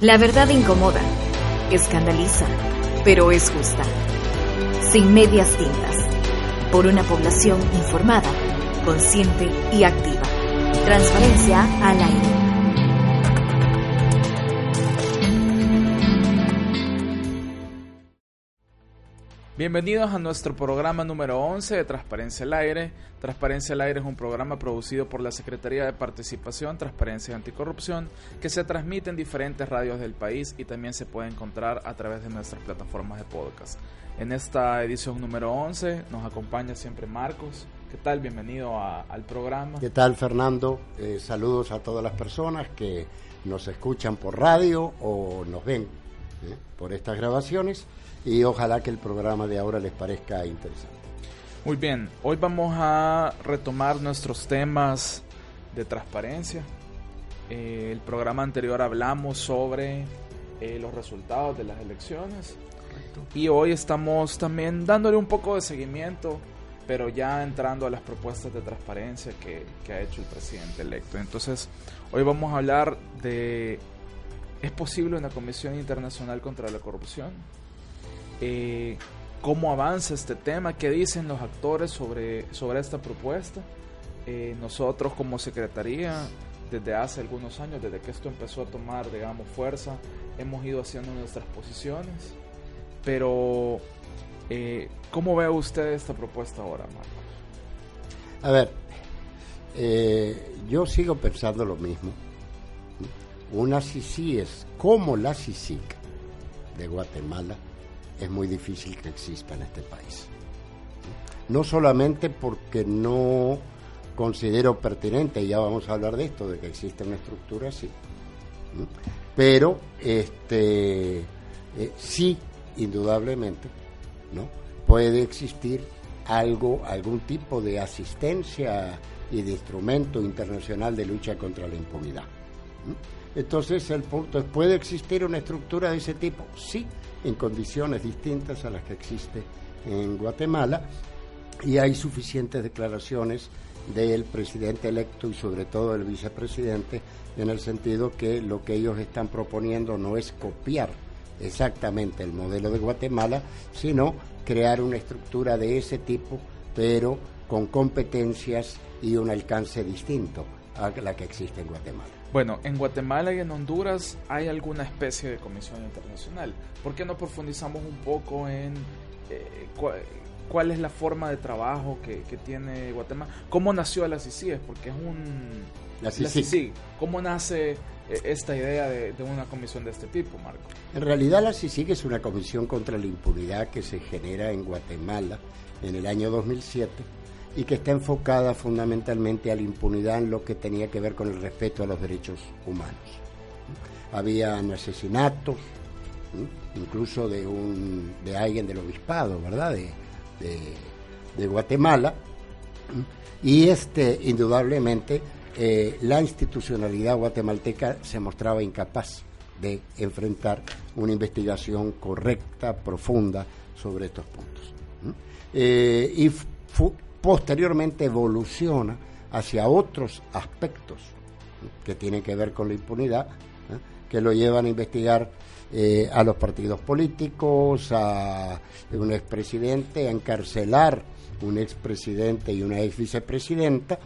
La verdad incomoda escandaliza, pero es justa. Sin medias tintas. Por una población informada, consciente y activa. Transparencia al aire. Bienvenidos a nuestro programa número 11 de Transparencia al Aire. Transparencia al Aire es un programa producido por la Secretaría de Participación, Transparencia y Anticorrupción que se transmite en diferentes radios del país y también se puede encontrar a través de nuestras plataformas de podcast. En esta edición número 11 nos acompaña siempre Marcos. ¿Qué tal? Bienvenido al programa. ¿Qué tal, Fernando? Eh, saludos a todas las personas que nos escuchan por radio o nos ven eh, por estas grabaciones y ojalá que el programa de ahora les parezca interesante. Muy bien, hoy vamos a retomar nuestros temas de transparencia. Eh, el programa anterior hablamos sobre eh, los resultados de las elecciones y hoy estamos también dándole un poco de seguimiento, pero ya entrando a las propuestas de transparencia que, que ha hecho el presidente electo. Entonces, hoy vamos a hablar de, ¿es posible una comisión internacional contra la corrupción? Eh, cómo avanza este tema, qué dicen los actores sobre, sobre esta propuesta. Eh, nosotros como Secretaría, desde hace algunos años, desde que esto empezó a tomar, digamos, fuerza, hemos ido haciendo nuestras posiciones. Pero, eh, ¿cómo ve usted esta propuesta ahora, Marcos? A ver, yo sigo pensando lo mismo. Una CICI es como la CICIC de Guatemala, es muy difícil que exista en este país. No solamente porque no considero pertinente, y ya vamos a hablar de esto, de que existe una estructura así, pero este, eh, sí, indudablemente, ¿no? puede existir algo, algún tipo de asistencia y de instrumento internacional de lucha contra la impunidad. Entonces el punto es, ¿puede existir una estructura de ese tipo? Sí, en condiciones distintas a las que existe en Guatemala y hay suficientes declaraciones del presidente electo y sobre todo del vicepresidente en el sentido que lo que ellos están proponiendo no es copiar exactamente el modelo de Guatemala, sino crear una estructura de ese tipo, pero con competencias y un alcance distinto a la que existe en Guatemala. Bueno, en Guatemala y en Honduras hay alguna especie de comisión internacional. ¿Por qué no profundizamos un poco en eh, cuál es la forma de trabajo que, tiene Guatemala? ¿Cómo nació la CICIG? Porque es un... La CICIG. ¿Cómo nace eh, esta idea de, una comisión de este tipo, Marco? En realidad la CICIG es una comisión contra la impunidad que se genera en Guatemala en el año 2007 y que está enfocada fundamentalmente a la impunidad en lo que tenía que ver con el respeto a los derechos humanos. Habían asesinatos, incluso de, un, de alguien del obispado, ¿verdad?, de, de, Guatemala, y este, indudablemente, eh, la institucionalidad guatemalteca se mostraba incapaz de enfrentar una investigación correcta, profunda sobre estos puntos. Eh, y posteriormente evoluciona hacia otros aspectos que tienen que ver con la impunidad, ¿eh? que lo llevan a investigar eh, a los partidos políticos, a un expresidente, a encarcelar un expresidente y una ex vicepresidenta,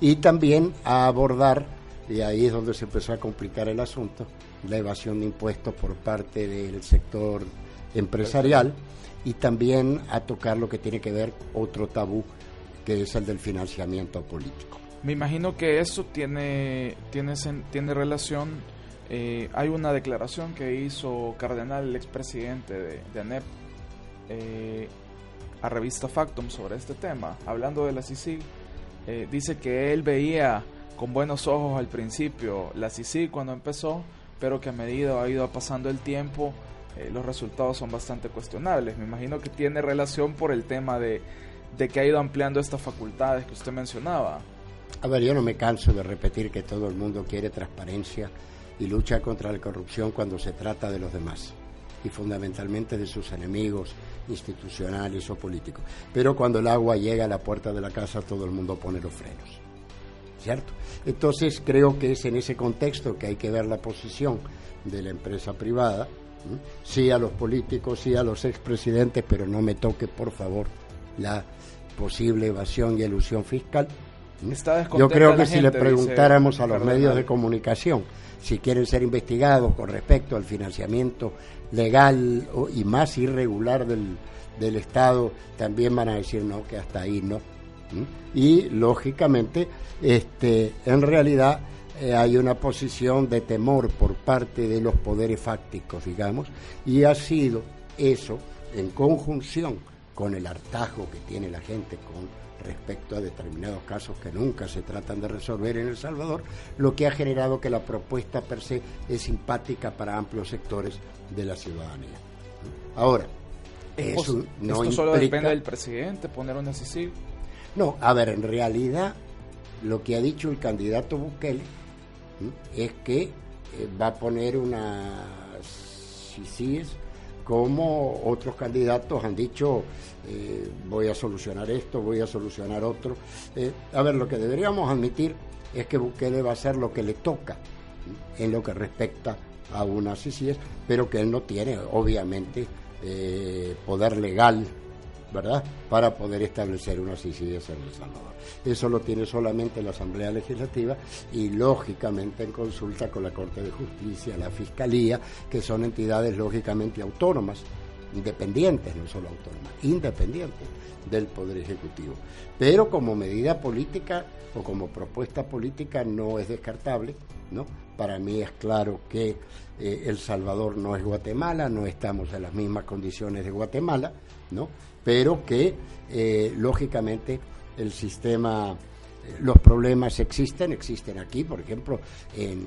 y también a abordar, y ahí es donde se empezó a complicar el asunto, la evasión de impuestos por parte del sector empresarial y también a tocar lo que tiene que ver otro tabú, que es el del financiamiento político. Me imagino que eso tiene, tiene, tiene relación, eh, hay una declaración que hizo Cardenal, el expresidente de, de ANEP, eh, a revista Factum sobre este tema, hablando de la CICIG, eh, dice que él veía con buenos ojos al principio la CICIG cuando empezó, pero que a medida ha ido pasando el tiempo, eh, los resultados son bastante cuestionables. Me imagino que tiene relación por el tema de, de que ha ido ampliando estas facultades que usted mencionaba. A ver, yo no me canso de repetir que todo el mundo quiere transparencia y lucha contra la corrupción cuando se trata de los demás y fundamentalmente de sus enemigos institucionales o políticos. Pero cuando el agua llega a la puerta de la casa, todo el mundo pone los frenos. ¿Cierto? Entonces creo que es en ese contexto que hay que ver la posición de la empresa privada. Sí a los políticos, sí a los expresidentes, pero no me toque, por favor, la posible evasión y elusión fiscal. Yo creo que si le preguntáramos a los medios de comunicación si quieren ser investigados con respecto al financiamiento legal y más irregular del, del Estado, también van a decir no, que hasta ahí no. Y lógicamente, este, en realidad eh, hay una posición de temor por parte de los poderes fácticos, digamos, y ha sido eso en conjunción con el hartazgo que tiene la gente con respecto a determinados casos que nunca se tratan de resolver en El Salvador, lo que ha generado que la propuesta per se es simpática para amplios sectores de la ciudadanía. Ahora, eso no ¿Esto solo depende del presidente poner una decisión? No, a ver, en realidad lo que ha dicho el candidato Bukele es que eh, va a poner una CICIES como otros candidatos han dicho, eh, voy a solucionar esto, voy a solucionar otro. Eh, a ver, lo que deberíamos admitir es que Bukele va a hacer lo que le toca en lo que respecta a una CICIES, pero que él no tiene, obviamente, poder legal ¿verdad? Para poder establecer una CICIDES en El Salvador. Eso lo tiene solamente la Asamblea Legislativa y lógicamente en consulta con la Corte de Justicia, la Fiscalía, que son entidades lógicamente autónomas, independientes, no solo autónomas, independientes del Poder Ejecutivo. Pero como medida política o como propuesta política no es descartable, ¿no? Para mí es claro que eh, El Salvador no es Guatemala, no estamos en las mismas condiciones de Guatemala, ¿no? pero que eh, lógicamente el sistema, eh, los problemas existen, existen aquí, por ejemplo, en,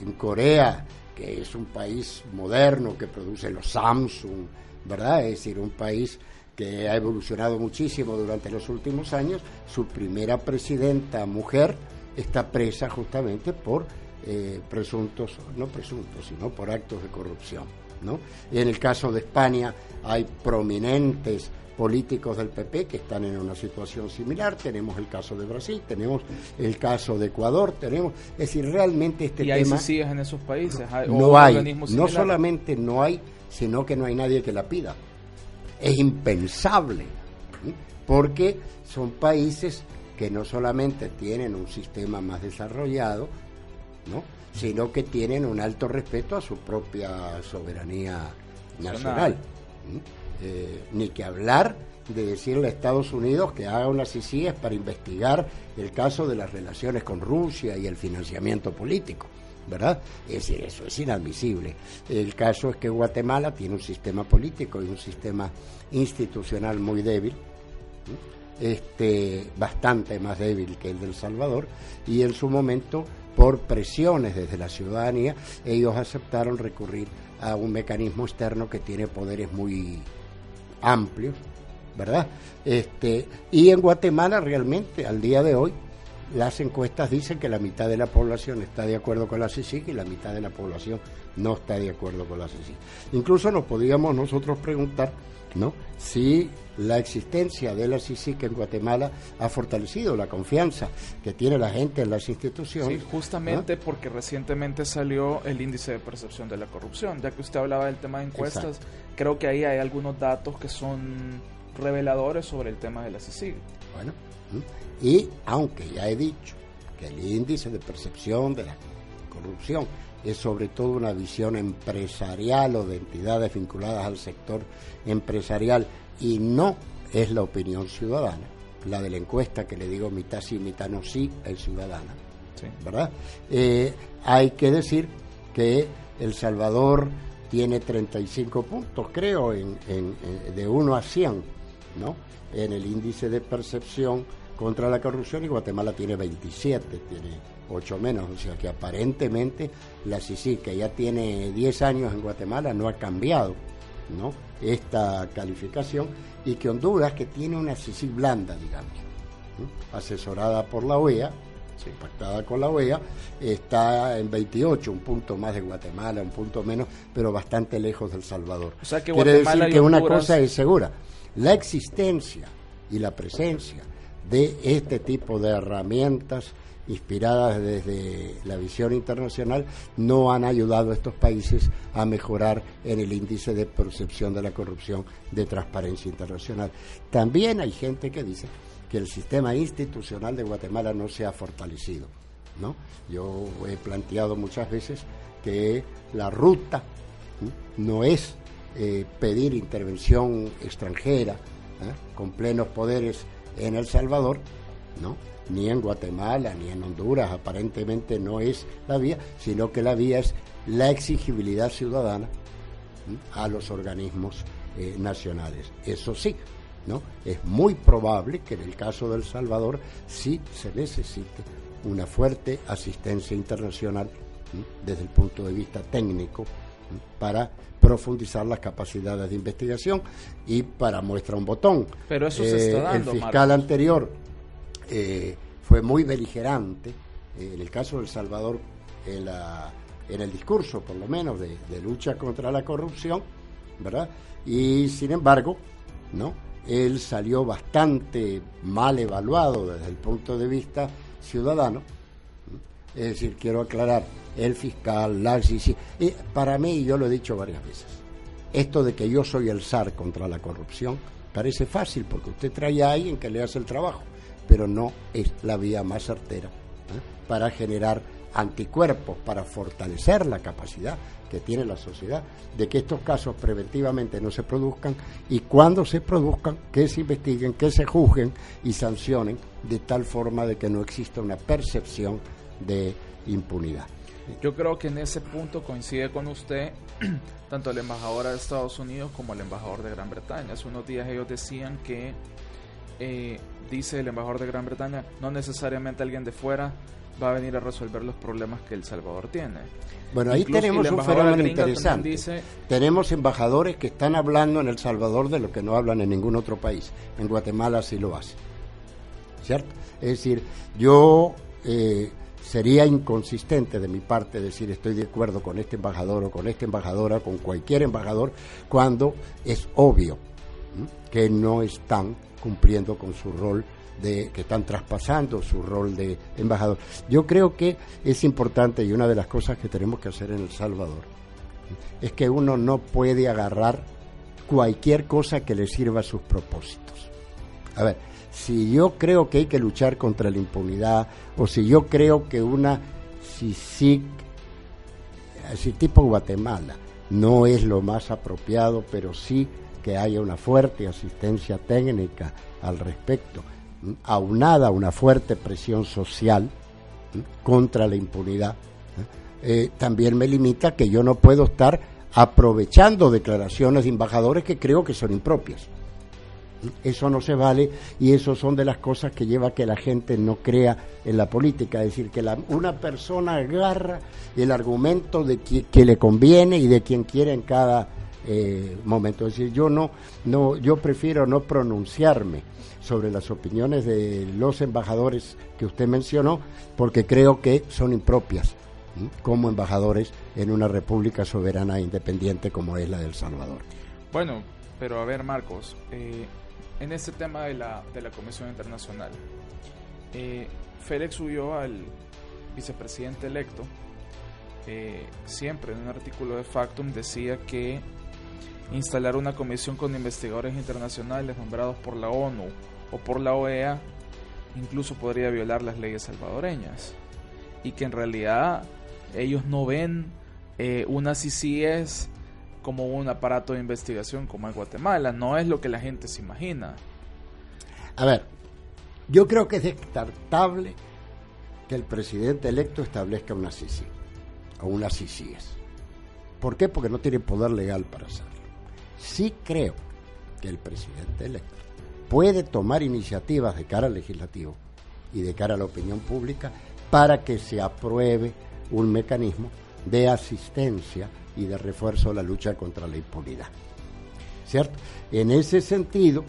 en Corea, que es un país moderno que produce los Samsung, ¿verdad? Es decir, un país que ha evolucionado muchísimo durante los últimos años, su primera presidenta mujer está presa justamente por eh, presuntos, no presuntos, sino por actos de corrupción. ¿no? En el caso de España hay prominentes políticos del PP que están en una situación similar, tenemos el caso de Brasil, tenemos el caso de Ecuador, tenemos, es decir, realmente este ¿Y hay tema en esos países, no hay, no solamente no hay, sino que no hay nadie que la pida. Es impensable, porque son países que no solamente tienen un sistema más desarrollado, ¿no? sino que tienen un alto respeto a su propia soberanía nacional. Eh, ni que hablar de decirle a Estados Unidos que haga unas CICIES para investigar el caso de las relaciones con Rusia y el financiamiento político. ¿verdad? Es decir, eso es inadmisible. El caso es que Guatemala tiene un sistema político y un sistema institucional muy débil, este, bastante más débil que el del Salvador, y en su momento por presiones desde la ciudadanía, ellos aceptaron recurrir a un mecanismo externo que tiene poderes muy amplios, ¿verdad? Este, y en Guatemala realmente, al día de hoy, las encuestas dicen que la mitad de la población está de acuerdo con la CICIG y la mitad de la población no está de acuerdo con la CICIG. Incluso nos podíamos nosotros preguntar ¿no? si la existencia de la CICIC en Guatemala ha fortalecido la confianza que tiene la gente en las instituciones. Sí, justamente porque recientemente salió el índice de percepción de la corrupción. Ya que usted hablaba del tema de encuestas, creo que ahí hay algunos datos que son reveladores sobre el tema de la CICIG. Bueno, y aunque ya he dicho que el índice de percepción de la corrupción es sobre todo una visión empresarial o de entidades vinculadas al sector empresarial y no es la opinión ciudadana. La de la encuesta que le digo mitad sí, mitad no sí, es ciudadana. ¿Verdad? Eh, hay que decir que El Salvador tiene 35 puntos, creo, en, de 1 a 100, ¿no? En el índice de percepción contra la corrupción y Guatemala tiene 27, tiene ocho menos, o sea que aparentemente la CICIG, que ya tiene 10 años en Guatemala, no ha cambiado ¿no? esta calificación, y que Honduras, que tiene una CICIG blanda, digamos, asesorada por la OEA, pactada con la OEA, está en 28, un punto más de Guatemala, un punto menos, pero bastante lejos del Salvador. O sea que Quiere Guatemala decir que una cosa es segura, la existencia y la presencia de este tipo de herramientas inspiradas desde la visión internacional no han ayudado a estos países a mejorar en el índice de percepción de la corrupción de transparencia internacional. También hay gente que dice que el sistema institucional de Guatemala no se ha fortalecido. ¿no? Yo he planteado muchas veces que la ruta no es eh, pedir intervención extranjera ¿eh? con plenos poderes en El Salvador, ¿no? Ni en Guatemala, ni en Honduras, aparentemente no es la vía, sino que la vía es la exigibilidad ciudadana a los organismos eh, nacionales. Eso sí, ¿no? Es muy probable que en el caso de El Salvador sí se necesite una fuerte asistencia internacional desde el punto de vista técnico para profundizar las capacidades de investigación y para muestra un botón. Pero eso se está dando, El fiscal Marcos. anterior eh, fue muy beligerante, eh, en el caso de El Salvador, en, la, en el discurso, por lo menos, de, lucha contra la corrupción, ¿verdad? Y sin embargo, ¿no? Él salió bastante mal evaluado desde el punto de vista ciudadano. Es decir, quiero aclarar, el fiscal, la CICI, y para mí, yo lo he dicho varias veces, esto de que yo soy el zar contra la corrupción parece fácil porque usted trae a alguien que le hace el trabajo, pero no es la vía más certera ¿eh? para generar anticuerpos, para fortalecer la capacidad que tiene la sociedad de que estos casos preventivamente no se produzcan y cuando se produzcan, que se investiguen, que se juzguen y sancionen de tal forma de que no exista una percepción de impunidad. Yo creo que en ese punto coincide con usted tanto el embajador de Estados Unidos como el embajador de Gran Bretaña. Hace unos días ellos decían que, eh, dice el embajador de Gran Bretaña, no necesariamente alguien de fuera va a venir a resolver los problemas que El Salvador tiene. Bueno, ahí Incluso- tenemos un fenómeno interesante. dice- Tenemos embajadores que están hablando en El Salvador de lo que no hablan en ningún otro país. En Guatemala sí lo hacen. ¿Cierto? Es decir, yo eh, sería inconsistente de mi parte decir estoy de acuerdo con este embajador o con esta embajadora, con cualquier embajador, cuando es obvio. Que no están cumpliendo con su rol de que están traspasando su rol de embajador. Yo creo que es importante y una de las cosas que tenemos que hacer en El Salvador es que uno no puede agarrar cualquier cosa que le sirva a sus propósitos. A ver, si yo creo que hay que luchar contra la impunidad o si yo creo que una CICIG, así tipo Guatemala, no es lo más apropiado, pero sí que haya una fuerte asistencia técnica al respecto, aunada a una fuerte presión social contra la impunidad, ¿eh? También me limita que yo no puedo estar aprovechando declaraciones de embajadores que creo que son impropias. Eso no se vale y eso son de las cosas que lleva a que la gente no crea en la política. Es decir, que la- una persona agarra el argumento de qui- que le conviene y de quien quiere en cada eh, momento. Es decir, yo no, no, yo prefiero no pronunciarme sobre las opiniones de los embajadores que usted mencionó, porque creo que son impropias como embajadores en una república soberana e independiente como es la de El Salvador. Bueno, pero a ver, Marcos, eh, en este tema de la, de la Comisión Internacional, eh, Félix Ulloa, el vicepresidente electo, eh, siempre en un artículo de Factum decía que instalar una comisión con investigadores internacionales nombrados por la ONU o por la OEA incluso podría violar las leyes salvadoreñas y que en realidad ellos no ven eh, una CCS como un aparato de investigación como en Guatemala, no es lo que la gente se imagina. A ver, yo creo que es descartable que el presidente electo establezca una CICI o una CICIES. ¿Por qué? Porque no tiene poder legal para hacerlo. Sí creo que el presidente electo puede tomar iniciativas de cara al legislativo y de cara a la opinión pública para que se apruebe un mecanismo de asistencia y de refuerzo a la lucha contra la impunidad. ¿Cierto? En ese sentido,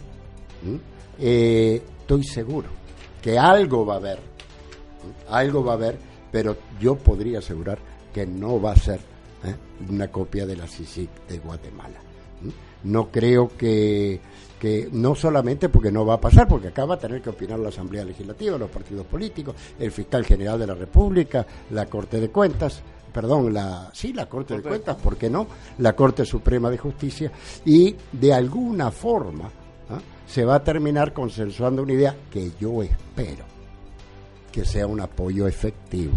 eh, estoy seguro que algo va a haber, algo va a haber, pero yo podría asegurar que no va a ser ¿eh? una copia de la CICIC de Guatemala. No creo que, que, no solamente porque no va a pasar, porque acá va a tener que opinar la Asamblea Legislativa, los partidos políticos, el fiscal general de la República, la Corte de Cuentas, perdón, la, sí, la Corte de Cuentas, ¿por qué no? La Corte Suprema de Justicia, y de alguna forma ¿ah? se va a terminar consensuando una idea que yo espero que sea un apoyo efectivo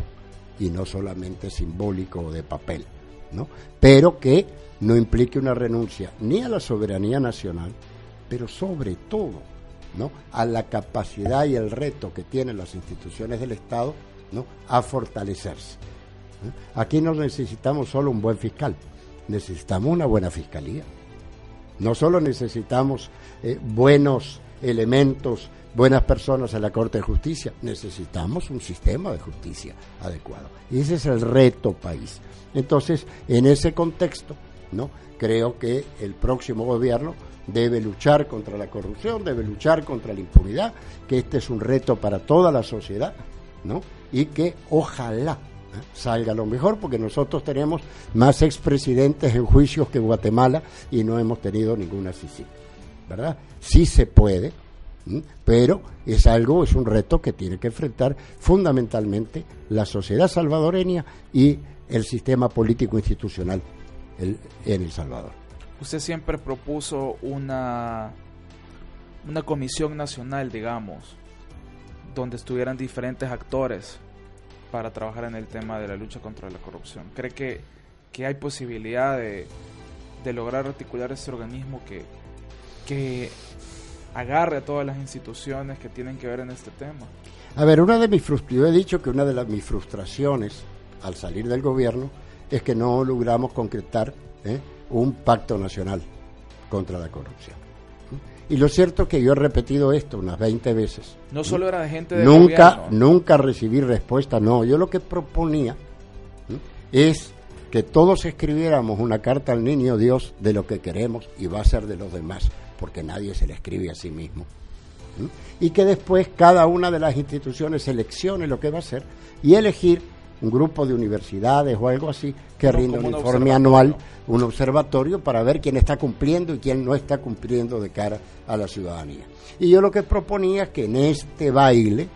y no solamente simbólico o de papel, ¿no? Pero que no implique una renuncia ni a la soberanía nacional, pero sobre todo, ¿no? a la capacidad y el reto que tienen las instituciones del Estado, ¿no? a fortalecerse. Aquí no necesitamos solo un buen fiscal, necesitamos una buena fiscalía. No solo necesitamos eh, buenos elementos, buenas personas en la Corte de Justicia, necesitamos un sistema de justicia adecuado. Y ese es el reto país. Entonces, en ese contexto, ¿no? Creo que el próximo gobierno debe luchar contra la corrupción, debe luchar contra la impunidad, que este es un reto para toda la sociedad, ¿no? Y que ojalá salga lo mejor, porque nosotros tenemos más expresidentes en juicios que Guatemala y no hemos tenido ninguna CICI, ¿verdad? Sí se puede, pero es algo, es un reto que tiene que enfrentar fundamentalmente la sociedad salvadoreña y el sistema político institucional en El Salvador. Usted siempre propuso una, una comisión nacional, digamos, donde estuvieran diferentes actores para trabajar en el tema de la lucha contra la corrupción. ¿Cree que, que hay posibilidad de, de, lograr articular ese organismo que, que agarre a todas las instituciones que tienen que ver en este tema? A ver, una de mis yo he dicho que una de las, mis frustraciones al salir del gobierno es que no logramos concretar ¿eh? un pacto nacional contra la corrupción. Y lo cierto es que yo he repetido esto unas 20 veces. No solo era de gente de Nunca, nunca recibí respuesta, no. Yo lo que proponía es que todos escribiéramos una carta al niño Dios de lo que queremos y va a ser de los demás, porque nadie se le escribe a sí mismo. Y que después cada una de las instituciones seleccione lo que va a hacer y elegir un grupo de universidades o algo así que rinda un informe anual, un observatorio para ver quién está cumpliendo y quién no está cumpliendo de cara a la ciudadanía. Y yo lo que proponía es que en este baile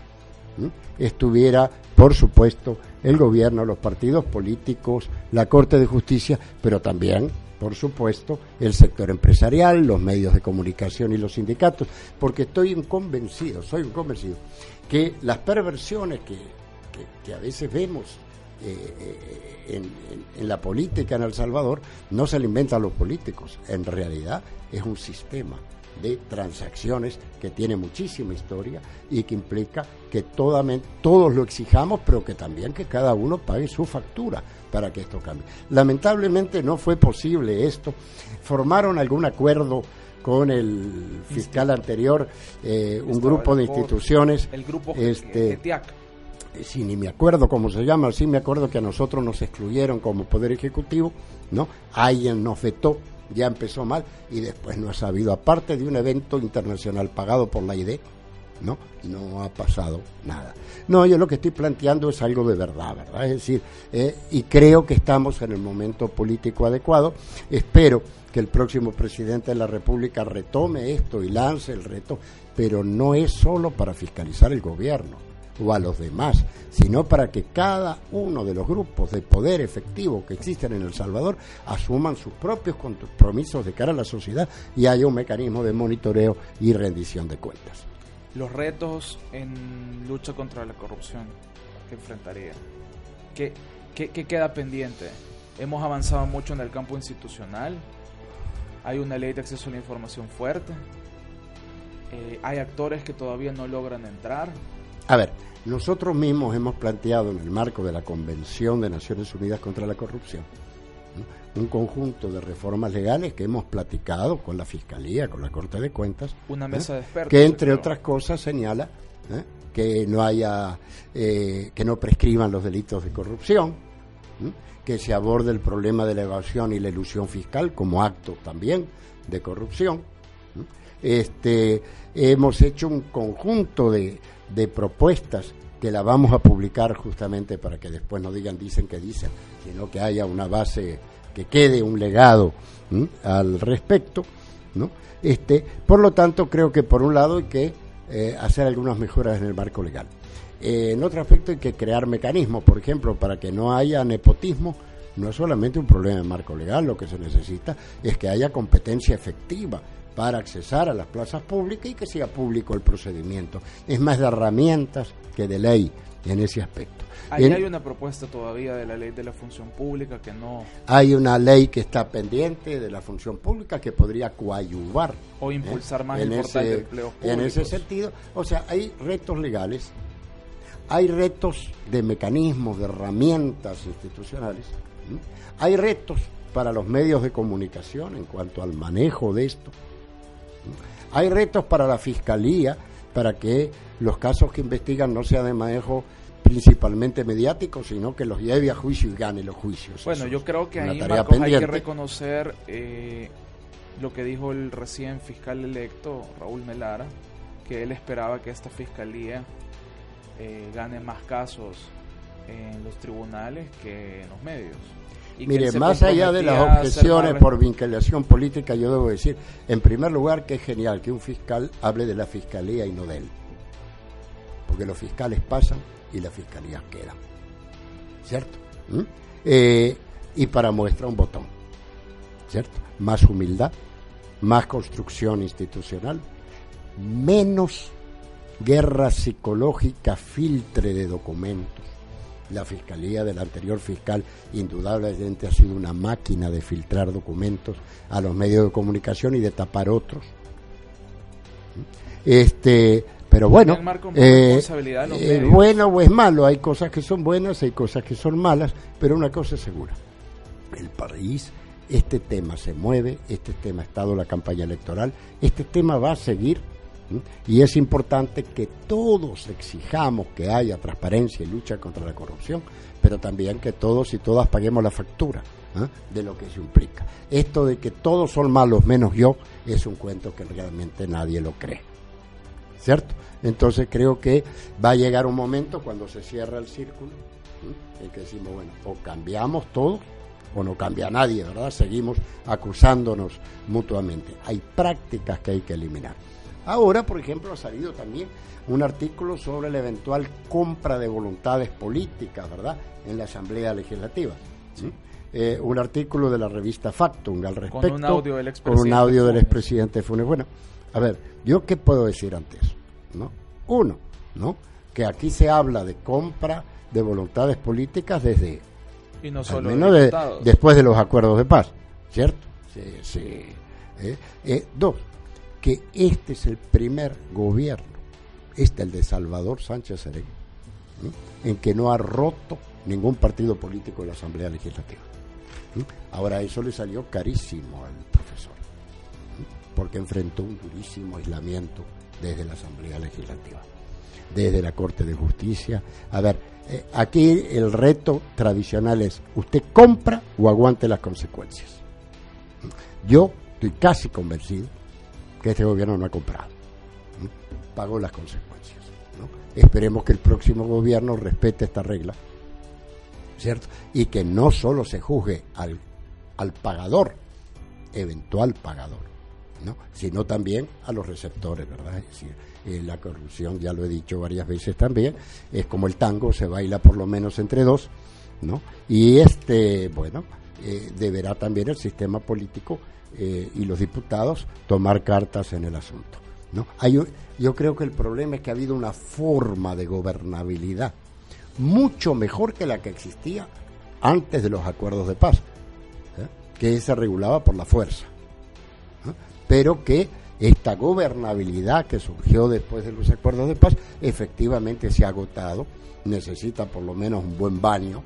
estuviera, por supuesto, el gobierno, los partidos políticos, la Corte de Justicia, pero también por supuesto, el sector empresarial, los medios de comunicación y los sindicatos, porque estoy convencido, soy un convencido, que las perversiones que que, a veces vemos eh, eh, en, la política en El Salvador, no se le inventan los políticos. En realidad es un sistema de transacciones que tiene muchísima historia y que implica que todos lo exijamos, pero que también que cada uno pague su factura para que esto cambie. Lamentablemente no fue posible esto. Formaron algún acuerdo con el fiscal anterior, eh, un grupo de instituciones. El grupo este, eh, sí, ni me acuerdo cómo se llama, sí me acuerdo que a nosotros nos excluyeron como Poder Ejecutivo, ¿no? Alguien nos vetó, ya empezó mal, y después no ha sabido, aparte de un evento internacional pagado por la ID, ¿no? No ha pasado nada. No, yo lo que estoy planteando es algo de verdad, ¿verdad? Es decir, eh, y creo que estamos en el momento político adecuado. Espero que el próximo presidente de la República retome esto y lance el reto, pero no es solo para fiscalizar el gobierno o a los demás, sino para que cada uno de los grupos de poder efectivo que existen en El Salvador asuman sus propios compromisos de cara a la sociedad y haya un mecanismo de monitoreo y rendición de cuentas. Los retos en lucha contra la corrupción que enfrentaría, ¿qué, qué, queda pendiente? Hemos avanzado mucho en el campo institucional, hay una ley de acceso a la información fuerte, eh, hay actores que todavía no logran entrar. A ver, nosotros mismos hemos planteado en el marco de la Convención de Naciones Unidas contra la Corrupción un conjunto de reformas legales que hemos platicado con la Fiscalía, con la Corte de Cuentas, una mesa de expertos, que entre otras cosas señala ¿eh? que no haya, eh, que no prescriban los delitos de corrupción, que se aborde el problema de la evasión y la ilusión fiscal como acto también de corrupción. Este, hemos hecho un conjunto de, de propuestas que la vamos a publicar justamente para que después no digan dicen que dicen, sino que haya una base que quede un legado al respecto, ¿no? Este, por lo tanto, creo que por un lado hay que eh, hacer algunas mejoras en el marco legal. Eh, en otro aspecto hay que crear mecanismos, por ejemplo, para que no haya nepotismo. No es solamente un problema de marco legal, lo que se necesita es que haya competencia efectiva para accesar a las plazas públicas y que sea público el procedimiento. Es más de herramientas que de ley en ese aspecto. Ahí hay una propuesta todavía de la ley de la función pública que no... Hay una ley que está pendiente de la función pública que podría coadyuvar. O ¿eh? impulsar más el portal de empleos En ese sentido, o sea, hay retos legales, hay retos de mecanismos, de herramientas institucionales, hay retos para los medios de comunicación en cuanto al manejo de esto, hay retos para la fiscalía para que los casos que investigan no sean de manejo principalmente mediático, sino que los lleve a juicio y gane los juicios. Bueno, yo creo que ahí Marcos, hay que reconocer eh, lo que dijo el recién fiscal electo, Raúl Melara, que él esperaba que esta fiscalía eh, gane más casos en los tribunales que en los medios. Mire, más allá de las objeciones por vinculación política, yo debo decir, en primer lugar, que es genial que un fiscal hable de la fiscalía y no de él. Porque los fiscales pasan y las fiscalías quedan. ¿Cierto? ¿Mm? Eh, y para muestra un botón. ¿Cierto? Más humildad, más construcción institucional, menos guerra psicológica, filtre de documentos la fiscalía del anterior fiscal indudablemente ha sido una máquina de filtrar documentos a los medios de comunicación y de tapar otros. Este, pero bueno, eh, eh, bueno o es malo, hay cosas que son buenas, hay cosas que son malas, pero una cosa es segura, el país, este tema se mueve, este tema ha estado la campaña electoral, este tema va a seguir y es importante que todos exijamos que haya transparencia y lucha contra la corrupción, pero también que todos y todas paguemos la factura ¿ah? de lo que eso implica. Esto de que todos son malos menos yo es un cuento que realmente nadie lo cree. ¿Cierto? Entonces creo que va a llegar un momento cuando se cierra el círculo en que decimos, bueno, o cambiamos todos o no cambia nadie, ¿verdad? Seguimos acusándonos mutuamente. Hay prácticas que hay que eliminar. Ahora, por ejemplo, ha salido también un artículo sobre la eventual compra de voluntades políticas, ¿verdad?, en la Asamblea Legislativa. Eh, un artículo de la revista Factum al respecto. Con un audio del expresidente. Con un audio del expresidente Funes. Bueno, a ver, ¿yo qué puedo decir antes? ¿No? Uno, ¿no? Que aquí se habla de compra de voluntades políticas desde. Y no solo de, después de los acuerdos de paz, ¿cierto? Sí, sí. Eh, eh, dos, que este es el primer gobierno, este el de Salvador Sánchez Serén, en que no ha roto ningún partido político en la Asamblea Legislativa. Ahora eso le salió carísimo al profesor, porque enfrentó un durísimo aislamiento desde la Asamblea Legislativa, desde la Corte de Justicia. A ver, eh, aquí el reto tradicional es, ¿usted compra o aguante las consecuencias? Yo estoy casi convencido que este gobierno no ha comprado. Pagó las consecuencias. Esperemos que el próximo gobierno respete esta regla, ¿cierto? Y que no solo se juzgue al, al pagador, eventual pagador, ¿no? sino también a los receptores, ¿verdad? Es decir, eh, la corrupción, ya lo he dicho varias veces también, es como el tango, se baila por lo menos entre dos, ¿no? Y este, bueno, eh, deberá también el sistema político eh, y los diputados tomar cartas en el asunto. ¿no? Hay, yo creo que el problema es que ha habido una forma de gobernabilidad mucho mejor que la que existía antes de los acuerdos de paz, ¿eh? que se regulaba por la fuerza, pero que esta gobernabilidad que surgió después de los acuerdos de paz efectivamente se ha agotado, necesita por lo menos un buen baño,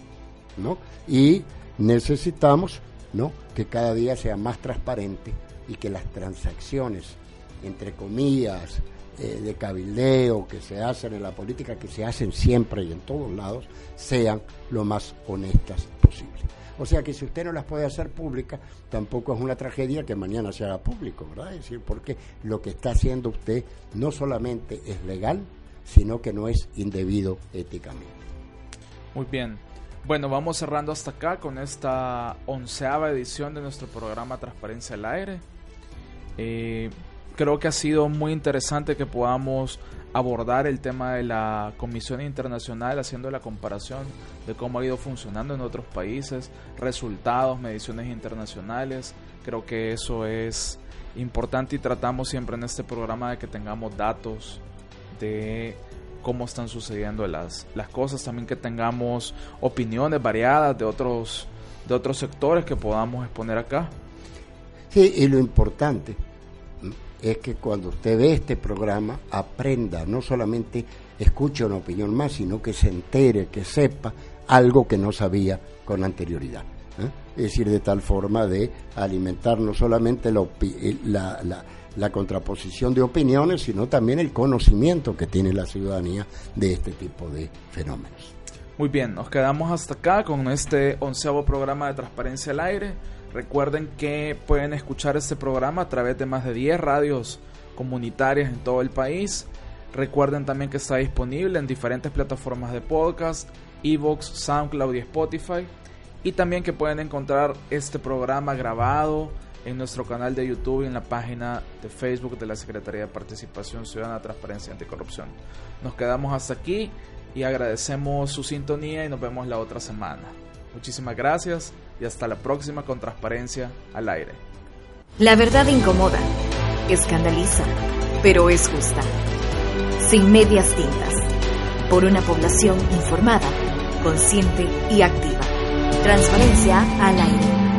¿no? Y necesitamos ¿no? que cada día sea más transparente y que las transacciones, entre comillas, eh, de cabildeo que se hacen en la política, que se hacen siempre y en todos lados, sean lo más honestas posible. O sea que si usted no las puede hacer públicas, tampoco es una tragedia que mañana se haga público, ¿verdad? Es decir, porque lo que está haciendo usted no solamente es legal, sino que no es indebido éticamente. Muy bien. Bueno, vamos cerrando hasta acá con esta onceava edición de nuestro programa Transparencia al Aire. Eh, creo que ha sido muy interesante que podamos abordar el tema de la Comisión Internacional haciendo la comparación de cómo ha ido funcionando en otros países, resultados, mediciones internacionales. Creo que eso es importante y tratamos siempre en este programa de que tengamos datos de cómo están sucediendo las, las cosas, también que tengamos opiniones variadas de otros, de otros sectores que podamos exponer acá. Sí, y lo importante es que cuando usted ve este programa aprenda, no solamente escuche una opinión más, sino que se entere, que sepa algo que no sabía con anterioridad. ¿eh? Es decir, de tal forma de alimentar no solamente eh, la, la, la, contraposición de opiniones, sino también el conocimiento que tiene la ciudadanía de este tipo de fenómenos. Muy bien, nos quedamos hasta acá con este onceavo programa de Transparencia al Aire. Recuerden que pueden escuchar este programa a través de más de 10 radios comunitarias en todo el país. Recuerden también que está disponible en diferentes plataformas de podcast, Evox, SoundCloud y Spotify. Y también que pueden encontrar este programa grabado en nuestro canal de YouTube y en la página de Facebook de la Secretaría de Participación Ciudadana, Transparencia y Anticorrupción. Nos quedamos hasta aquí y agradecemos su sintonía y nos vemos la otra semana. Muchísimas gracias y hasta la próxima con Transparencia al aire. La verdad incomoda, escandaliza, pero es justa. Sin medias tintas. Por una población informada, consciente y activa. Transparencia al aire.